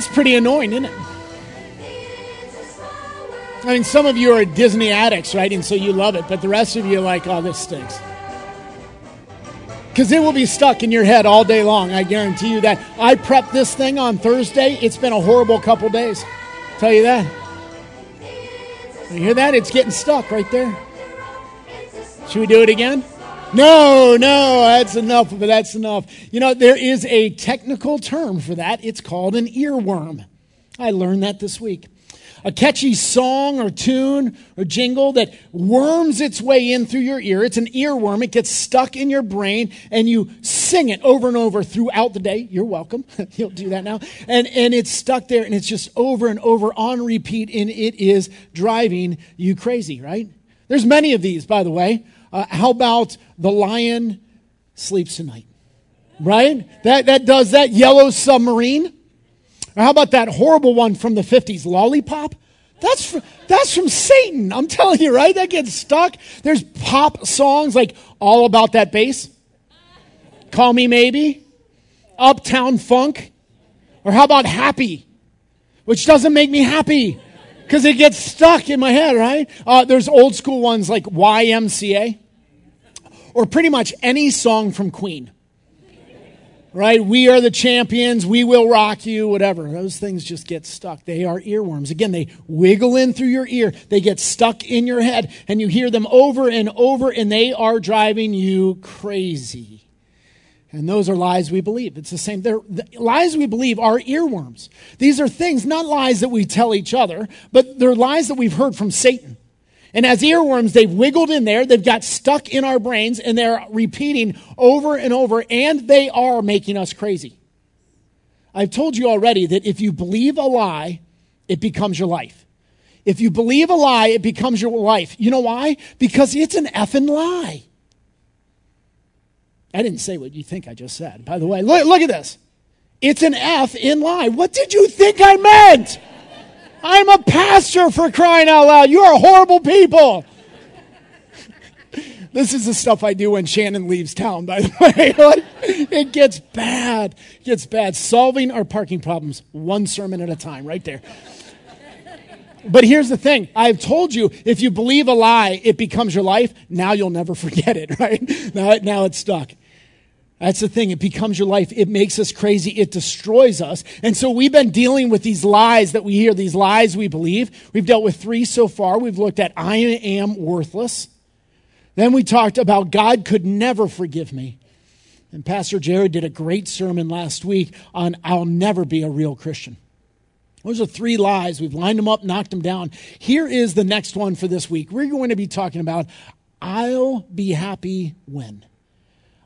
That's pretty annoying, isn't it? I mean, some of you are Disney addicts, right? And so you love it, but the rest of you are like, oh, this stinks. Because it will be stuck in your head all day long. I guarantee you that. I prepped this thing on Thursday. It's been a horrible couple days. Tell you that. You hear that? It's getting stuck right there. Should we do it again? No, no, that's enough, but that's enough. You know, there is a technical term for that. It's called an earworm. I learned that this week. A catchy song or tune or jingle that worms its way in through your ear. It's an earworm. It gets stuck in your brain and you sing it over and over throughout the day. You're welcome. You'll do that now. And, and it's stuck there and it's just over and over on repeat and it is driving you crazy, right? There's many of these, by the way. Uh, how about the lion sleeps tonight? Right? That, that does that yellow submarine. Or how about that horrible one from the 50s, Lollipop? That's from, that's from Satan. I'm telling you, right? That gets stuck. There's pop songs like All About That Bass. Call Me Maybe. Uptown Funk. Or how about Happy? Which doesn't make me happy because it gets stuck in my head, right? Uh, there's old school ones like YMCA or pretty much any song from Queen. Right? We are the champions. We will rock you, whatever. Those things just get stuck. They are earworms. Again, they wiggle in through your ear. They get stuck in your head and you hear them over and over and they are driving you crazy. And those are lies we believe. It's the same. They're, the lies we believe are earworms. These are things, not lies that we tell each other, but they're lies that we've heard from Satan. And as earworms, they've wiggled in there, they've got stuck in our brains, and they're repeating over and over, and they are making us crazy. I've told you already that if you believe a lie, it becomes your life. If you believe a lie, it becomes your life. You know why? Because it's an effing lie. I didn't say what you think I just said. By the way, look, look at this. It's an F in lie. What did you think I meant? I'm a pastor for crying out loud. You are horrible people. this is the stuff I do when Shannon leaves town, by the way. it gets bad. It gets bad. Solving our parking problems one sermon at a time, right there. But here's the thing. I've told you, if you believe a lie, it becomes your life. Now you'll never forget it, right? Now, now it's stuck. That's the thing. It becomes your life. It makes us crazy. It destroys us. And so we've been dealing with these lies that we hear, these lies we believe. We've dealt with three so far. We've looked at I am worthless. Then we talked about God could never forgive me. And Pastor Jared did a great sermon last week on I'll never be a real Christian. Those are three lies. We've lined them up, knocked them down. Here is the next one for this week. We're going to be talking about I'll be happy when.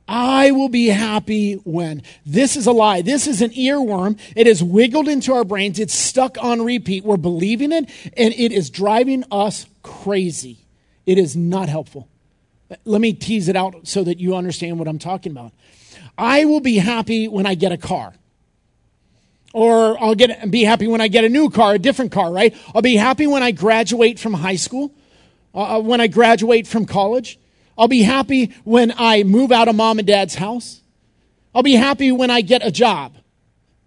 I will be happy when. This is a lie. This is an earworm. It has wiggled into our brains. It's stuck on repeat. We're believing it, and it is driving us crazy. It is not helpful. Let me tease it out so that you understand what I'm talking about. I will be happy when I get a car. Or I'll get, be happy when I get a new car, a different car, right? I'll be happy when I graduate from high school, uh, uh when I graduate from college. I'll be happy when I move out of mom and dad's house. I'll be happy when I get a job.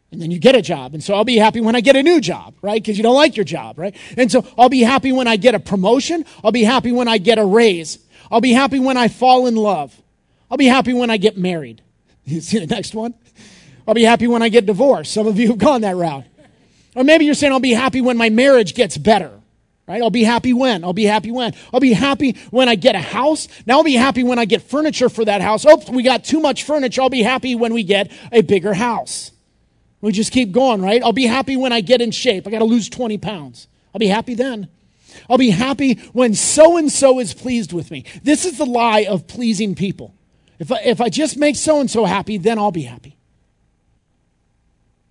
And then you get a job. And so I'll be happy when I get a new job, right? Because you don't like your job, right? And so I'll be happy when I get a promotion. I'll be happy when I get a raise. I'll be happy when I fall in love. I'll be happy when I get married. You see the next one? I'll be happy when I get divorced. Some of you have gone that route. Or maybe you're saying, I'll be happy when my marriage gets better. Right? I'll be happy when. I'll be happy when. I'll be happy when I get a house. Now I'll be happy when I get furniture for that house. Oh, we got too much furniture. I'll be happy when we get a bigger house. We just keep going, right? I'll be happy when I get in shape. I got to lose 20 pounds. I'll be happy then. I'll be happy when so and so is pleased with me. This is the lie of pleasing people. If I, if I just make so and so happy, then I'll be happy.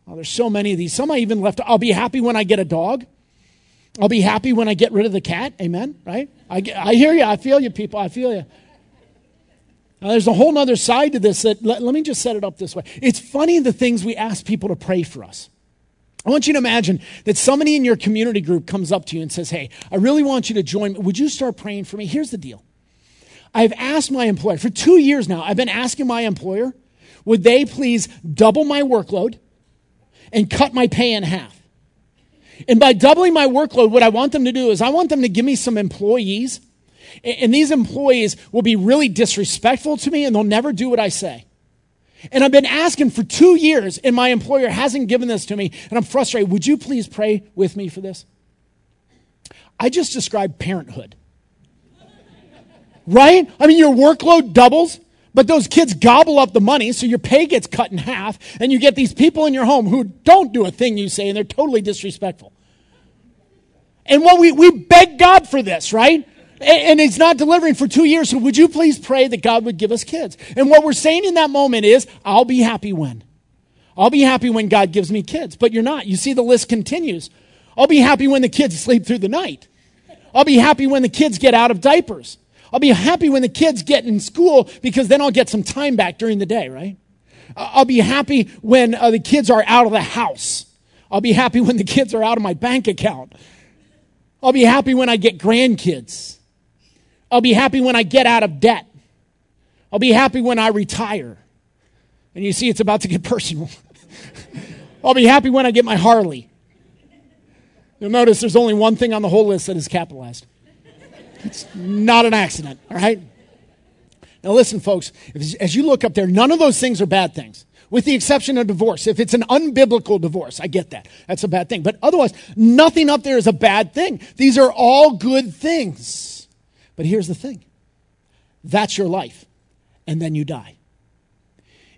Oh, there's so many of these. Some I even left. I'll be happy when I get a dog. I'll be happy when I get rid of the cat. Amen. Right? I, I hear you. I feel you, people. I feel you. Now, there's a whole other side to this that let, let me just set it up this way. It's funny the things we ask people to pray for us. I want you to imagine that somebody in your community group comes up to you and says, Hey, I really want you to join me. Would you start praying for me? Here's the deal. I've asked my employer for two years now, I've been asking my employer, would they please double my workload? And cut my pay in half. And by doubling my workload, what I want them to do is I want them to give me some employees. And these employees will be really disrespectful to me and they'll never do what I say. And I've been asking for two years and my employer hasn't given this to me and I'm frustrated. Would you please pray with me for this? I just described parenthood. Right? I mean, your workload doubles, but those kids gobble up the money, so your pay gets cut in half, and you get these people in your home who don't do a thing you say, and they're totally disrespectful. And what we, we beg God for this, right? And, He's not delivering for two years, so would you please pray that God would give us kids? And what we're saying in that moment is, I'll be happy when. I'll be happy when God gives me kids. But you're not. You see, the list continues. I'll be happy when the kids sleep through the night. I'll be happy when the kids get out of diapers. I'll be happy when the kids get in school because then I'll get some time back during the day, right? I'll be happy when uh, the kids are out of the house. I'll be happy when the kids are out of my bank account. I'll be happy when I get grandkids. I'll be happy when I get out of debt. I'll be happy when I retire. And you see, it's about to get personal. I'll be happy when I get my Harley. You'll notice there's only one thing on the whole list that is capitalized. It's not an accident, all right? Now, listen, folks, as you look up there, none of those things are bad things, with the exception of divorce. If it's an unbiblical divorce, I get that. That's a bad thing. But otherwise, nothing up there is a bad thing. These are all good things. But here's the thing that's your life, and then you die.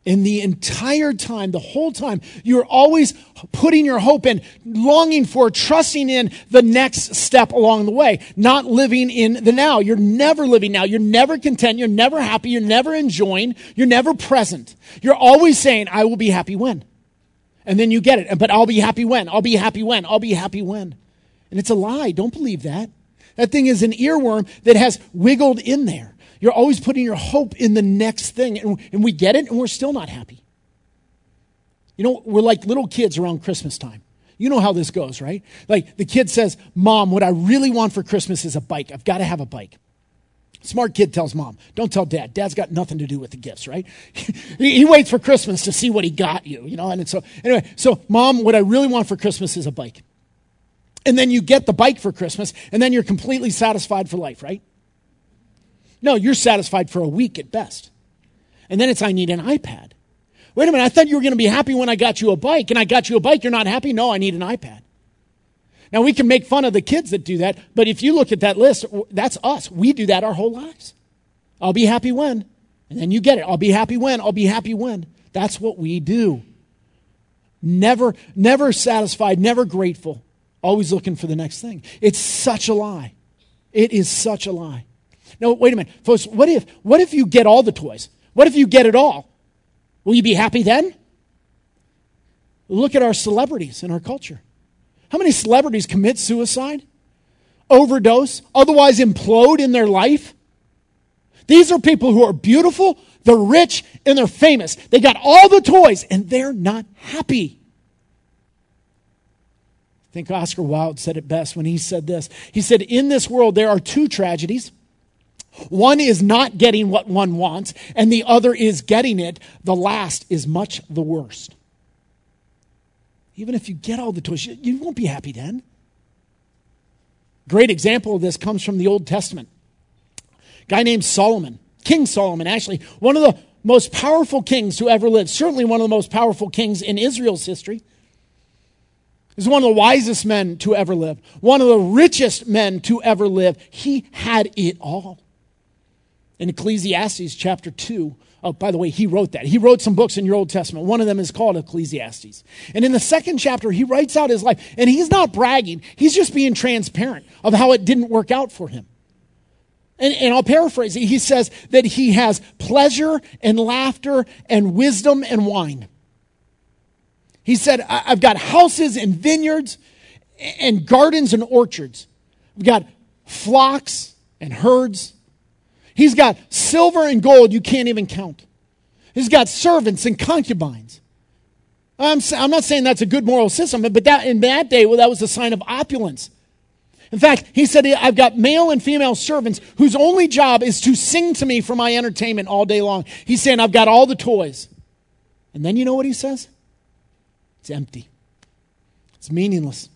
In the entire time, the whole time, you're always putting your hope in, longing for, trusting in the next step along the way, not living in the now. You're never living now. You're never content. You're never happy. You're never enjoying. You're never present. You're always saying, I will be happy when. And then you get it. But I'll be happy when. I'll be happy when. I'll be happy when. And it's a lie. Don't believe that. That thing is an earworm that has wiggled in there. You're always putting your hope in the next thing, and, and we get it, and we're still not happy. You know, we're like little kids around Christmas time. You know how this goes, right? Like the kid says, Mom, what I really want for Christmas is a bike. I've got to have a bike. Smart kid tells mom, don't tell dad. Dad's got nothing to do with the gifts, right? he, he, waits for Christmas to see what he got you, you know? And so, anyway, so mom, what I really want for Christmas is a bike. And then you get the bike for Christmas, and then you're completely satisfied for life, right? No, you're satisfied for a week at best. And then it's, I need an iPad. Wait a minute, I thought you were going to be happy when I got you a bike, and I got you a bike, you're not happy? No, I need an iPad. Now, we can make fun of the kids that do that, but if you look at that list, that's us. We do that our whole lives. I'll be happy when. And then you get it. I'll be happy when. I'll be happy when. That's what we do. Never, never satisfied, never grateful, always looking for the next thing. It's such a lie. It is such a lie. No, wait a minute. Folks, what if, what if you get all the toys? What if you get it all? Will you be happy then? Look at our celebrities in our culture. How many celebrities commit suicide, overdose, otherwise implode in their life? These are people who are beautiful, they're rich, and they're famous. They got all the toys, and they're not happy. I think Oscar Wilde said it best when he said this. He said, In this world, there are two tragedies one is not getting what one wants, and the other is getting it. The last is much the worst. Even if you get all the toys, you won't be happy then. Great example of this comes from the Old Testament. guy named Solomon, King Solomon, actually, one of the most powerful kings who ever lived, certainly one of the most powerful kings in Israel's history. He's one of the wisest men to ever live, one of the richest men to ever live. He had it all in Ecclesiastes chapter 2. Oh, by the way, he wrote that. He wrote some books in your Old Testament. One of them is called Ecclesiastes. And in the second chapter, he writes out his life. And he's not bragging, he's just being transparent of how it didn't work out for him. And, and I'll paraphrase it. He says that he has pleasure and laughter and wisdom and wine. He said, I've got houses and vineyards and gardens and orchards. I've got flocks and herds He's got silver and gold you can't even count. He's got servants and concubines. I'm, I'm not saying that's a good moral system, but that, in that day, well, that was a sign of opulence. In fact, he said, I've got male and female servants whose only job is to sing to me for my entertainment all day long. He's saying, I've got all the toys. And then you know what he says? It's empty. It's meaningless.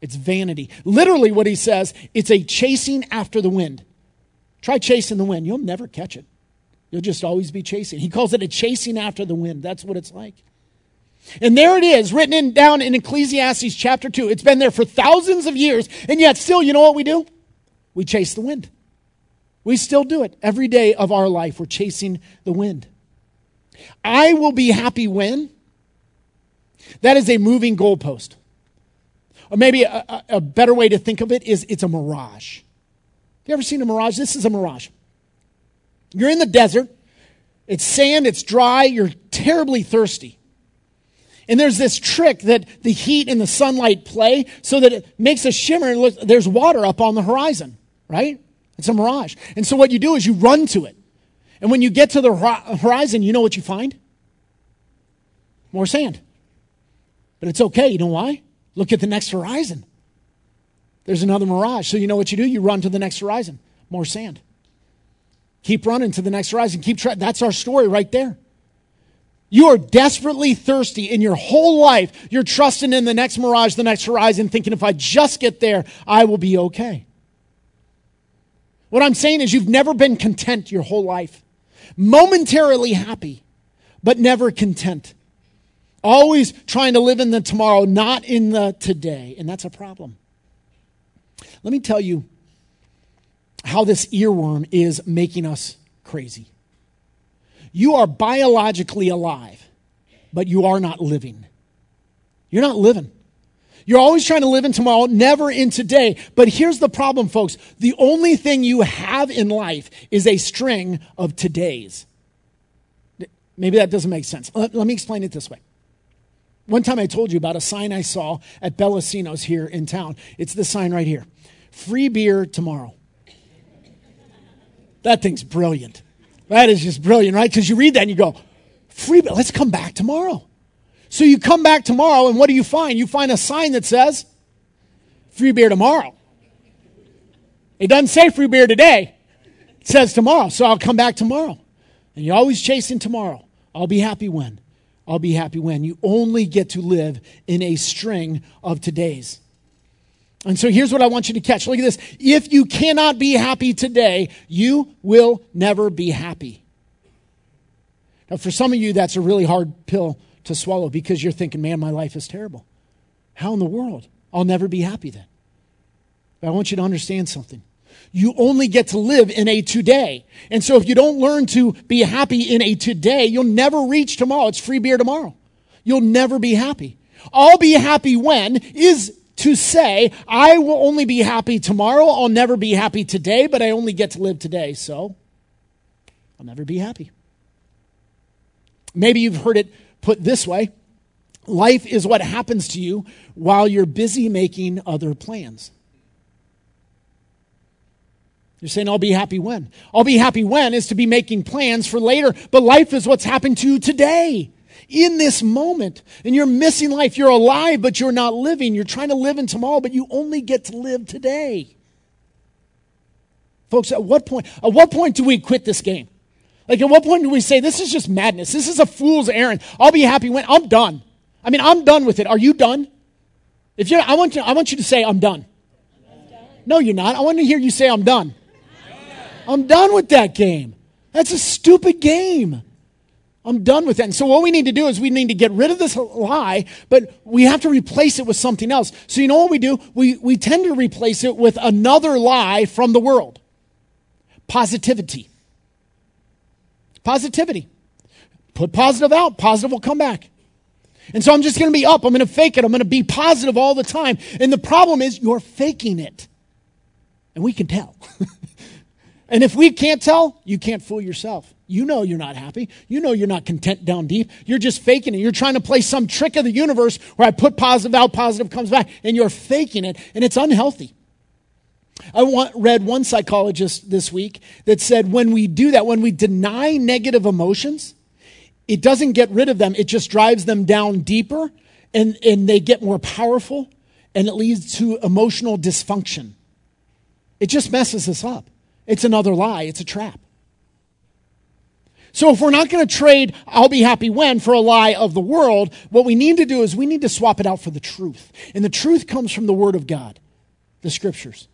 It's vanity. Literally, what he says, it's a chasing after the wind. Try chasing the wind. You'll never catch it. You'll just always be chasing. He calls it a chasing after the wind. That's what it's like. And there it is, written in, down in Ecclesiastes chapter 2. It's been there for thousands of years, and yet still, you know what we do? We chase the wind. We still do it. Every day of our life, we're chasing the wind. I will be happy when. That is a moving goalpost. Or maybe a, a, a better way to think of it is it's a mirage. You ever seen a mirage? This is a mirage. You're in the desert. It's sand, it's dry, you're terribly thirsty. And there's this trick that the heat and the sunlight play so that it makes a shimmer and there's water up on the horizon, right? It's a mirage. And so what you do is you run to it. And when you get to the horizon, you know what you find? More sand. But it's okay. You know why? Look at the next horizon. There's another mirage. So you know what you do? You run to the next horizon. More sand. Keep running to the next horizon. Keep trying. That's our story right there. You are desperately thirsty in your whole life. You're trusting in the next mirage, the next horizon, thinking if I just get there, I will be okay. What I'm saying is, you've never been content your whole life, momentarily happy, but never content. Always trying to live in the tomorrow, not in the today. And that's a problem. Let me tell you how this earworm is making us crazy. You are biologically alive, but you are not living. You're not living. You're always trying to live in tomorrow, never in today. But here's the problem, folks. The only thing you have in life is a string of todays. Maybe that doesn't make sense. Let, let me explain it this way. One time I told you about a sign I saw at Bellacino's here in town. It's this sign right here free beer tomorrow. That thing's brilliant. That is just brilliant, right? Because you read that and you go, free beer, let's come back tomorrow. So you come back tomorrow, and what do you find? You find a sign that says, free beer tomorrow. It doesn't say free beer today, it says tomorrow. So I'll come back tomorrow. And you're always chasing tomorrow. I'll be happy when. I'll be happy when. You only get to live in a string of todays. And so here's what I want you to catch. Look at this. If you cannot be happy today, you will never be happy. Now, for some of you, that's a really hard pill to swallow because you're thinking, man, my life is terrible. How in the world? I'll never be happy then. But I want you to understand something. You only get to live in a today. And so if you don't learn to be happy in a today, you'll never reach tomorrow. It's free beer tomorrow. You'll never be happy. I'll be happy when is to say, I will only be happy tomorrow. I'll never be happy today, but I only get to live today. So I'll never be happy. Maybe you've heard it put this way life is what happens to you while you're busy making other plans. You're saying, I'll be happy when? I'll be happy when is to be making plans for later, but life is what's happened to you today in this moment. And you're missing life. You're alive, but you're not living. You're trying to live in tomorrow, but you only get to live today. Folks, at what point, at what point do we quit this game? Like, at what point do we say, this is just madness? This is a fool's errand. I'll be happy when I'm done. I mean, I'm done with it. Are you done? If you're, I want you, I want you to say, I'm done. No, you're not. I want to hear you say, I'm done. I'm done with that game. That's a stupid game. I'm done with that. And so what we need to do is we need to get rid of this lie, but we have to replace it with something else. So you know what we do? We, we tend to replace it with another lie from the world. Positivity. Positivity. Put positive out, positive will come back. And so I'm just going to be up. I'm going to fake it. I'm going to be positive all the time. And the problem is you're faking it. And we can tell. and if we can't tell, you can't fool yourself. You know you're not happy. You know you're not content down deep. You're just faking it. You're trying to play some trick of the universe where I put positive out, positive comes back, and you're faking it, and it's unhealthy. I want, read one psychologist this week that said when we do that, when we deny negative emotions, it doesn't get rid of them, it just drives them down deeper, and, and they get more powerful, and it leads to emotional dysfunction. It just messes us up. It's another lie, it's a trap. So if we're not going to trade I'll be happy when for a lie of the world, what we need to do is we need to swap it out for the truth. And the truth comes from the Word of God, the Scriptures.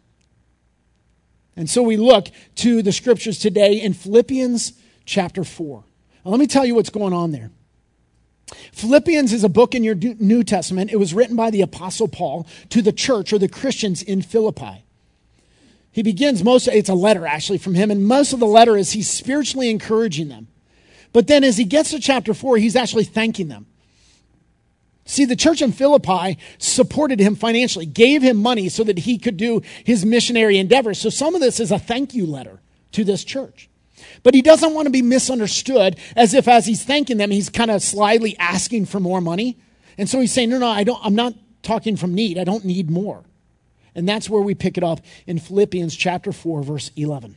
And so we look to the Scriptures today in Philippians chapter 4. Now, let me tell you what's going on there. Philippians is a book in your New Testament. It was written by the Apostle Paul to the church or the Christians in Philippi. He begins most, it's a letter actually from him, and most of the letter is he's spiritually encouraging them. But then as he gets to chapter four, he's actually thanking them. See, the church in Philippi supported him financially, gave him money so that he could do his missionary endeavors. So some of this is a thank you letter to this church. But he doesn't want to be misunderstood as if as he's thanking them, he's kind of slyly asking for more money. And so he's saying, no, no, I don't, I'm not talking from need. I don't need more. And that's where we pick it up in Philippians chapter 4, verse 11.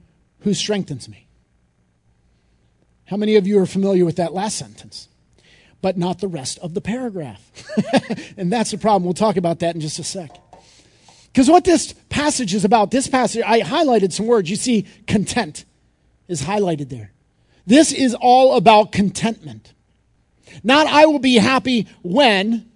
who strengthens me. How many of you are familiar with that last sentence? But not the rest of the paragraph. and that's the problem. We'll talk about that in just a sec. Because what this passage is about, this passage, I highlighted some words. You see, content is highlighted there. This is all about contentment. Not I will be happy when,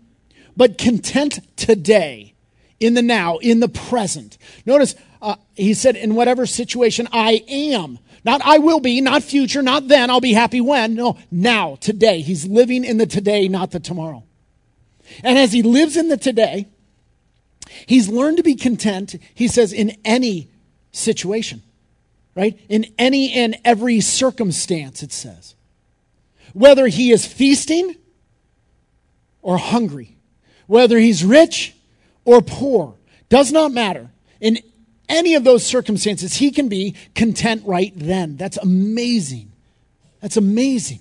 but content today, in the now, in the present. Notice uh, he said, in whatever situation I am. Not I will be, not future, not then, I'll be happy when. No, now, today. He's living in the today, not the tomorrow. And as he lives in the today, he's learned to be content, he says, in any situation, right? In any and every circumstance, it says. Whether he is feasting or hungry, whether he's rich or poor, does not matter. In any of those circumstances, he can be content right then. That's amazing. That's amazing.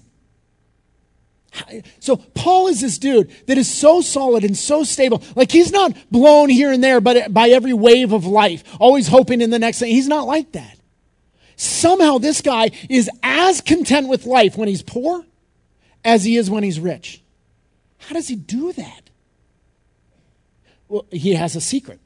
So Paul is this dude that is so solid and so stable. Like he's not blown here and there but by every wave of life, always hoping in the next thing. He's not like that. Somehow this guy is as content with life when he's poor as he is when he's rich. How does he do that? Well, he has a secret.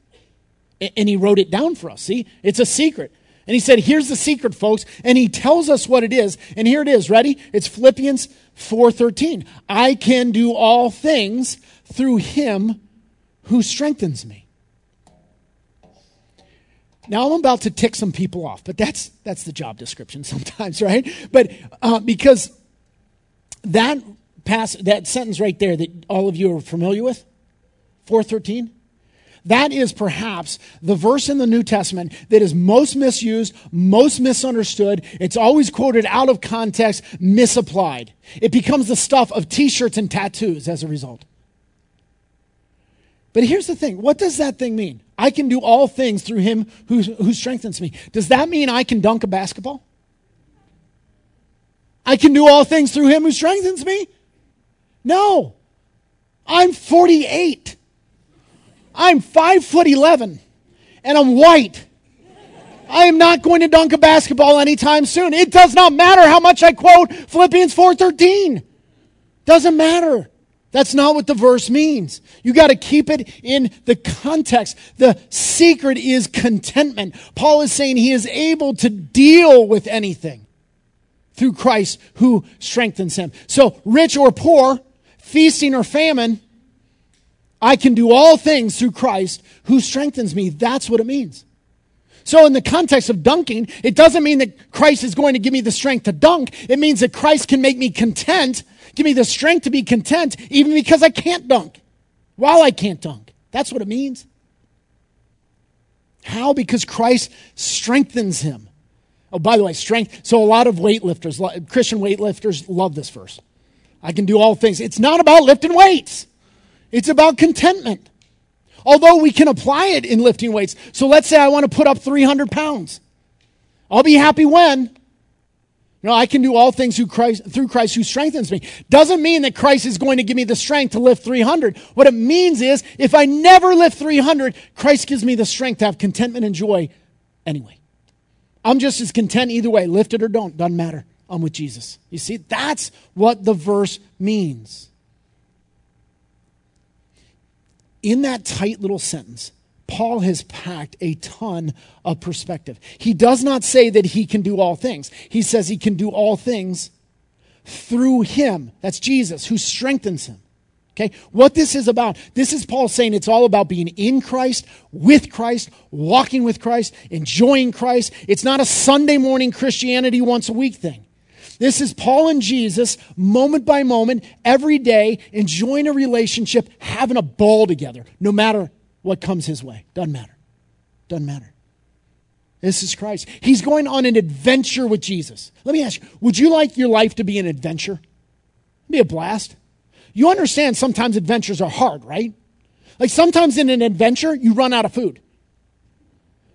And he wrote it down for us. See, it's a secret. And he said, Here's the secret, folks. And he tells us what it is. And here it is. Ready? It's Philippians 4:13. I can do all things through him who strengthens me. Now I'm about to tick some people off, but that's that's the job description sometimes, right? But uh, because that pass that sentence right there that all of you are familiar with, 413. That is perhaps the verse in the New Testament that is most misused, most misunderstood. It's always quoted out of context, misapplied. It becomes the stuff of t shirts and tattoos as a result. But here's the thing what does that thing mean? I can do all things through him who, who strengthens me. Does that mean I can dunk a basketball? I can do all things through him who strengthens me? No. I'm 48. I'm five foot 11 and I'm white. I am not going to dunk a basketball anytime soon. It does not matter how much I quote Philippians 4:13. Doesn't matter. That's not what the verse means. You got to keep it in the context. The secret is contentment. Paul is saying he is able to deal with anything through Christ who strengthens him. So, rich or poor, feasting or famine, I can do all things through Christ who strengthens me. That's what it means. So, in the context of dunking, it doesn't mean that Christ is going to give me the strength to dunk. It means that Christ can make me content, give me the strength to be content, even because I can't dunk, while I can't dunk. That's what it means. How? Because Christ strengthens him. Oh, by the way, strength. So, a lot of weightlifters, Christian weightlifters, love this verse. I can do all things. It's not about lifting weights. It's about contentment. Although we can apply it in lifting weights. So let's say I want to put up 300 pounds. I'll be happy when You know, I can do all things through Christ, through Christ who strengthens me. Doesn't mean that Christ is going to give me the strength to lift 300. What it means is if I never lift 300, Christ gives me the strength to have contentment and joy anyway. I'm just as content either way, lift it or don't, doesn't matter. I'm with Jesus. You see, that's what the verse means. In that tight little sentence, Paul has packed a ton of perspective. He does not say that he can do all things. He says he can do all things through him. That's Jesus who strengthens him. Okay? What this is about, this is Paul saying it's all about being in Christ, with Christ, walking with Christ, enjoying Christ. It's not a Sunday morning Christianity once a week thing. This is Paul and Jesus, moment by moment, every day, enjoying a relationship, having a ball together, no matter what comes his way. Doesn't matter. Doesn't matter. This is Christ. He's going on an adventure with Jesus. Let me ask you, would you like your life to be an adventure? Be a blast. You understand sometimes adventures are hard, right? Like sometimes in an adventure, you run out of food.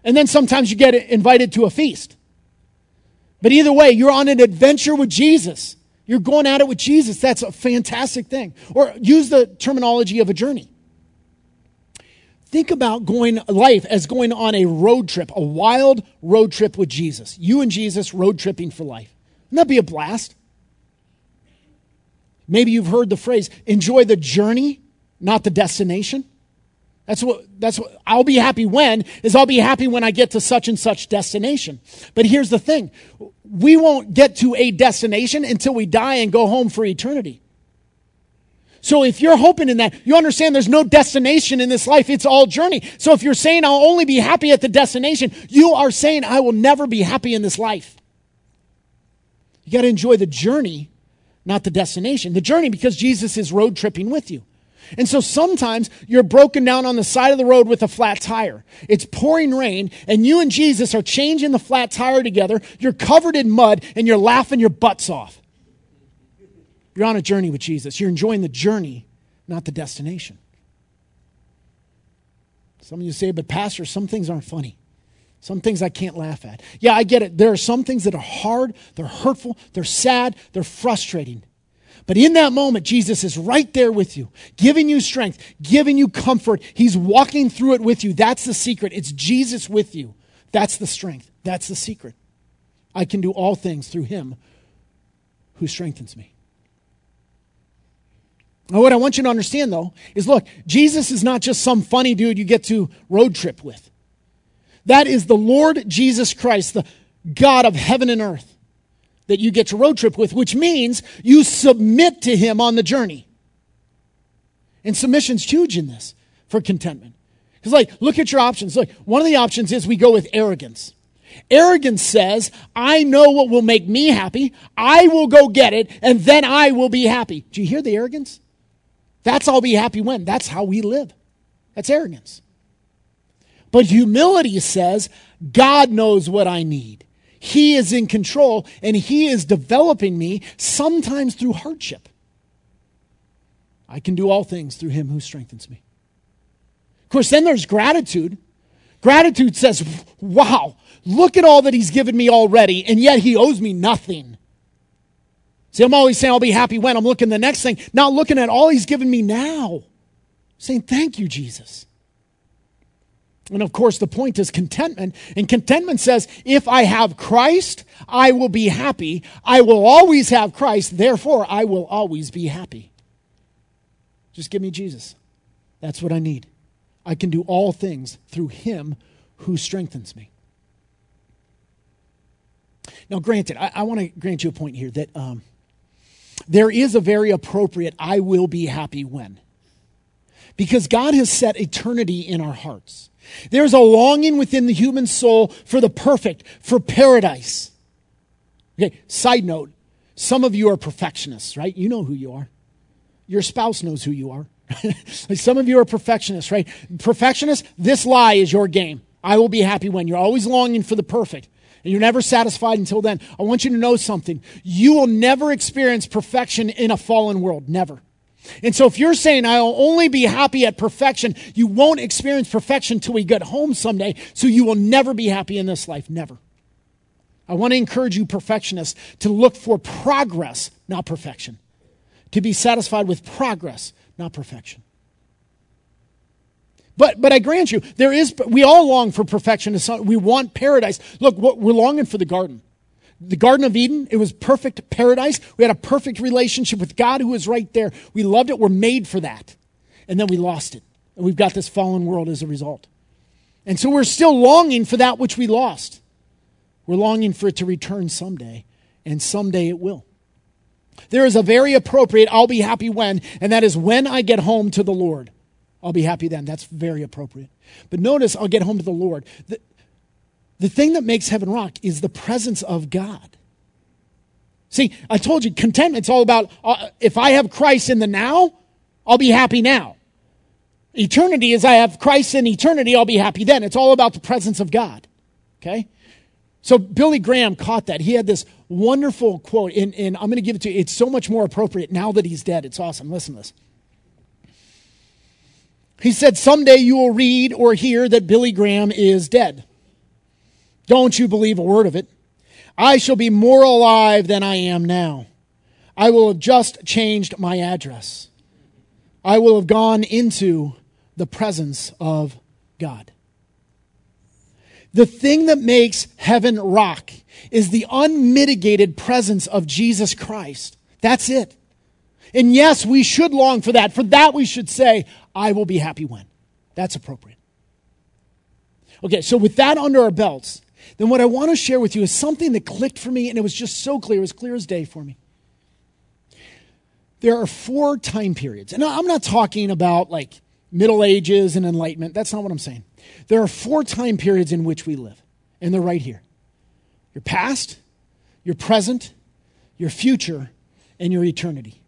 And then sometimes you get invited to a feast. But either way, you're on an adventure with Jesus. You're going at it with Jesus. That's a fantastic thing. Or use the terminology of a journey. Think about going life as going on a road trip, a wild road trip with Jesus. You and Jesus road tripping for life. Wouldn't that be a blast? Maybe you've heard the phrase, enjoy the journey, not the destination. That's what, that's what, I'll be happy when, is I'll be happy when I get to such and such destination. But here's the thing. We won't get to a destination until we die and go home for eternity. So if you're hoping in that, you understand there's no destination in this life. It's all journey. So if you're saying I'll only be happy at the destination, you are saying I will never be happy in this life. You got to enjoy the journey, not the destination. The journey because Jesus is road tripping with you. And so sometimes you're broken down on the side of the road with a flat tire. It's pouring rain, and you and Jesus are changing the flat tire together. You're covered in mud, and you're laughing your butts off. You're on a journey with Jesus. You're enjoying the journey, not the destination. Some of you say, but Pastor, some things aren't funny. Some things I can't laugh at. Yeah, I get it. There are some things that are hard, they're hurtful, they're sad, they're frustrating. But in that moment, Jesus is right there with you, giving you strength, giving you comfort. He's walking through it with you. That's the secret. It's Jesus with you. That's the strength. That's the secret. I can do all things through him who strengthens me. Now, what I want you to understand, though, is look, Jesus is not just some funny dude you get to road trip with. That is the Lord Jesus Christ, the God of heaven and earth, that you get to road trip with, which means you submit to Him on the journey. And submission's huge in this for contentment. Because, like, look at your options. Look, one of the options is we go with arrogance. Arrogance says, I know what will make me happy. I will go get it, and then I will be happy. Do you hear the arrogance? That's I'll be happy when. That's how we live. That's arrogance. But humility says, God knows what I need. He is in control and He is developing me sometimes through hardship. I can do all things through Him who strengthens me. Of course, then there's gratitude. Gratitude says, wow, look at all that He's given me already, and yet He owes me nothing. See, I'm always saying I'll be happy when I'm looking the next thing, not looking at all he's given me now. Saying, thank you, Jesus. And of course, the point is contentment. And contentment says, if I have Christ, I will be happy. I will always have Christ. Therefore, I will always be happy. Just give me Jesus. That's what I need. I can do all things through him who strengthens me. Now, granted, I, I want to grant you a point here that um, there is a very appropriate I will be happy when. Because God has set eternity in our hearts. There's a longing within the human soul for the perfect, for paradise. Okay, side note, some of you are perfectionists, right? You know who you are. Your spouse knows who you are. some of you are perfectionists, right? Perfectionists, this lie is your game. I will be happy when. You're always longing for the perfect and you're never satisfied until then. I want you to know something. You will never experience perfection in a fallen world. Never. And so if you're saying I'll only be happy at perfection, you won't experience perfection till we get home someday. So you will never be happy in this life. Never. I want to encourage you, perfectionists, to look for progress, not perfection. To be satisfied with progress, not perfection. But, but I grant you, there is, we all long for perfection. We want paradise. Look, we're longing for the garden. The Garden of Eden, it was perfect paradise. We had a perfect relationship with God who was right there. We loved it. We're made for that. And then we lost it. And we've got this fallen world as a result. And so we're still longing for that which we lost. We're longing for it to return someday, and someday it will. There is a very appropriate, I'll be happy when, and that is when I get home to the Lord. I'll be happy then. That's very appropriate. But notice, I'll get home to the Lord. The, the thing that makes heaven rock is the presence of God. See, I told you, contentment's all about uh, if I have Christ in the now, I'll be happy now. Eternity is I have Christ in eternity, I'll be happy then. It's all about the presence of God. Okay? So Billy Graham caught that. He had this wonderful quote, and, and I'm going to give it to you. It's so much more appropriate now that he's dead. It's awesome. Listen to this. He said, Someday you will read or hear that Billy Graham is dead. Don't you believe a word of it. I shall be more alive than I am now. I will have just changed my address. I will have gone into the presence of God. The thing that makes heaven rock is the unmitigated presence of Jesus Christ. That's it. And yes, we should long for that. For that, we should say, I will be happy when. That's appropriate. Okay, so with that under our belts, then what I want to share with you is something that clicked for me and it was just so clear, it was clear as day for me. There are four time periods. And I'm not talking about like Middle Ages and Enlightenment. That's not what I'm saying. There are four time periods in which we live, and they're right here your past, your present, your future, and your eternity.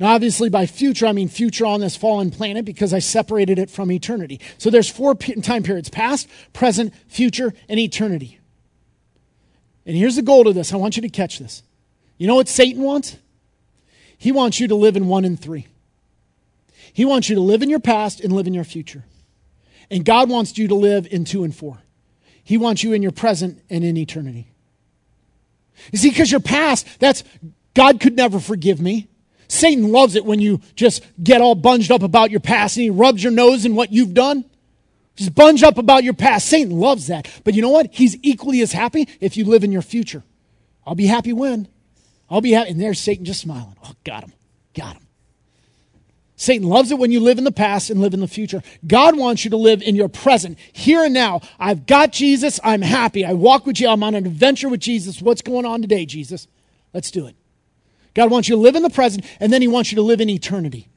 Now, obviously, by future, I mean future on this fallen planet because I separated it from eternity. So there's four time periods past, present, future, and eternity. And here's the goal to this. I want you to catch this. You know what Satan wants? He wants you to live in one and three. He wants you to live in your past and live in your future. And God wants you to live in two and four. He wants you in your present and in eternity. You see, because your past, that's God could never forgive me. Satan loves it when you just get all bunged up about your past and he rubs your nose in what you've done. Just bunge up about your past. Satan loves that. But you know what? He's equally as happy if you live in your future. I'll be happy when. I'll be happy. And there's Satan just smiling. Oh, got him. Got him. Satan loves it when you live in the past and live in the future. God wants you to live in your present, here and now. I've got Jesus. I'm happy. I walk with you. I'm on an adventure with Jesus. What's going on today, Jesus? Let's do it. God wants you to live in the present, and then He wants you to live in eternity.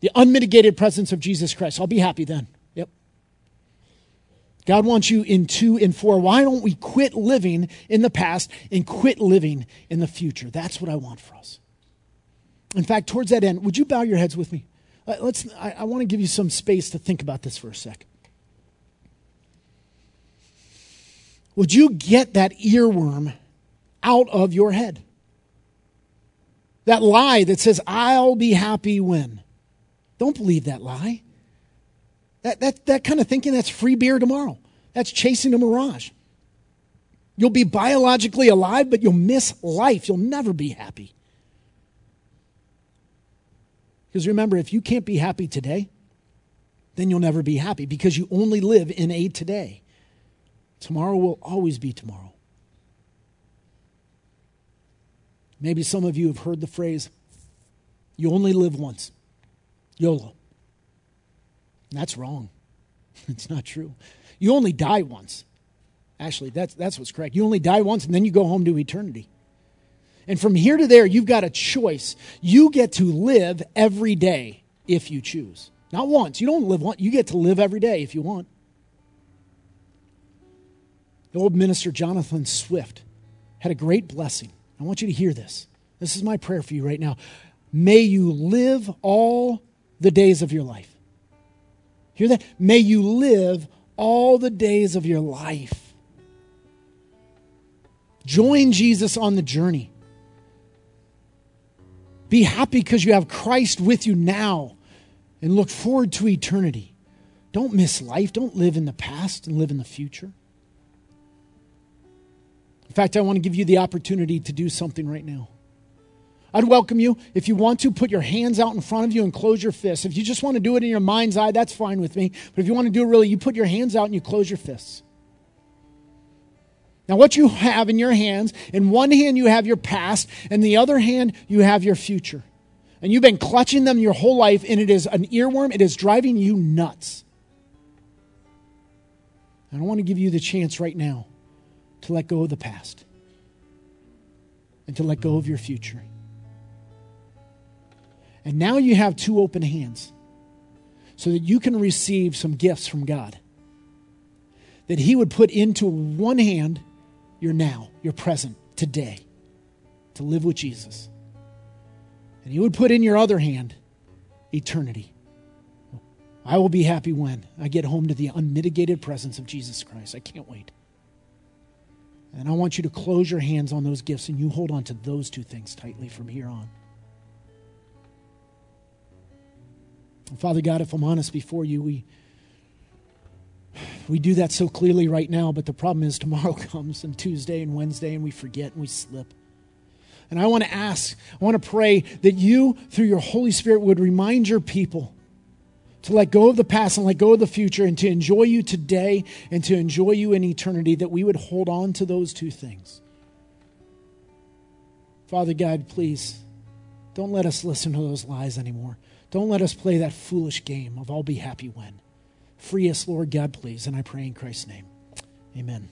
The unmitigated presence of Jesus Christ. I'll be happy then. Yep. God wants you in two and four. Why don't we quit living in the past and quit living in the future? That's what I want for us. In fact, towards that end, would you bow your heads with me? Uh, let's, I, I want to give you some space to think about this for a sec. Would you get that earworm out of your head? That lie that says, I'll be happy when. Don't believe that lie. That, that, that kind of thinking, that's free beer tomorrow. That's chasing a mirage. You'll be biologically alive, but you'll miss life. You'll never be happy. Because remember, if you can't be happy today, then you'll never be happy because you only live in a today. Tomorrow will always be tomorrow. Maybe some of you have heard the phrase, you only live once. YOLO. That's wrong. It's not true. You only die once. Actually, that's, that's what's correct. You only die once and then you go home to eternity. And from here to there, you've got a choice. You get to live every day if you choose. Not once. You don't live once. You get to live every day if you want. The old minister Jonathan Swift had a great blessing. I want you to hear this. This is my prayer for you right now. May you live all the days of your life. Hear that? May you live all the days of your life. Join Jesus on the journey. Be happy because you have Christ with you now and look forward to eternity. Don't miss life. Don't live in the past and live in the future. In fact, I want to give you the opportunity to do something right now. I'd welcome you. If you want to, put your hands out in front of you and close your fists. If you just want to do it in your mind's eye, that's fine with me. But if you want to do it really, you put your hands out and you close your fists. Now, what you have in your hands, in one hand you have your past, and the other hand you have your future. And you've been clutching them your whole life, and it is an earworm. It is driving you nuts. I don't want to give you the chance right now to let go of the past and to let go of your future. And now you have two open hands so that you can receive some gifts from God. That He would put into one hand your now, your present, today, to live with Jesus. And He would put in your other hand eternity. I will be happy when I get home to the unmitigated presence of Jesus Christ. I can't wait. And I want you to close your hands on those gifts and you hold on to those two things tightly from here on. And Father God, if I'm honest before you, we we do that so clearly right now, but the problem is tomorrow comes and Tuesday and Wednesday and we forget and we slip. And I want to ask, I want to pray that you, through your Holy Spirit, would remind your people to let go of the past and let go of the future and to enjoy you today and to enjoy you in eternity, that we would hold on to those two things. Father God, please don't let us listen to those lies anymore. Don't let us play that foolish game of I'll be happy when. Free us, Lord God, please. And I pray in Christ's name. Amen.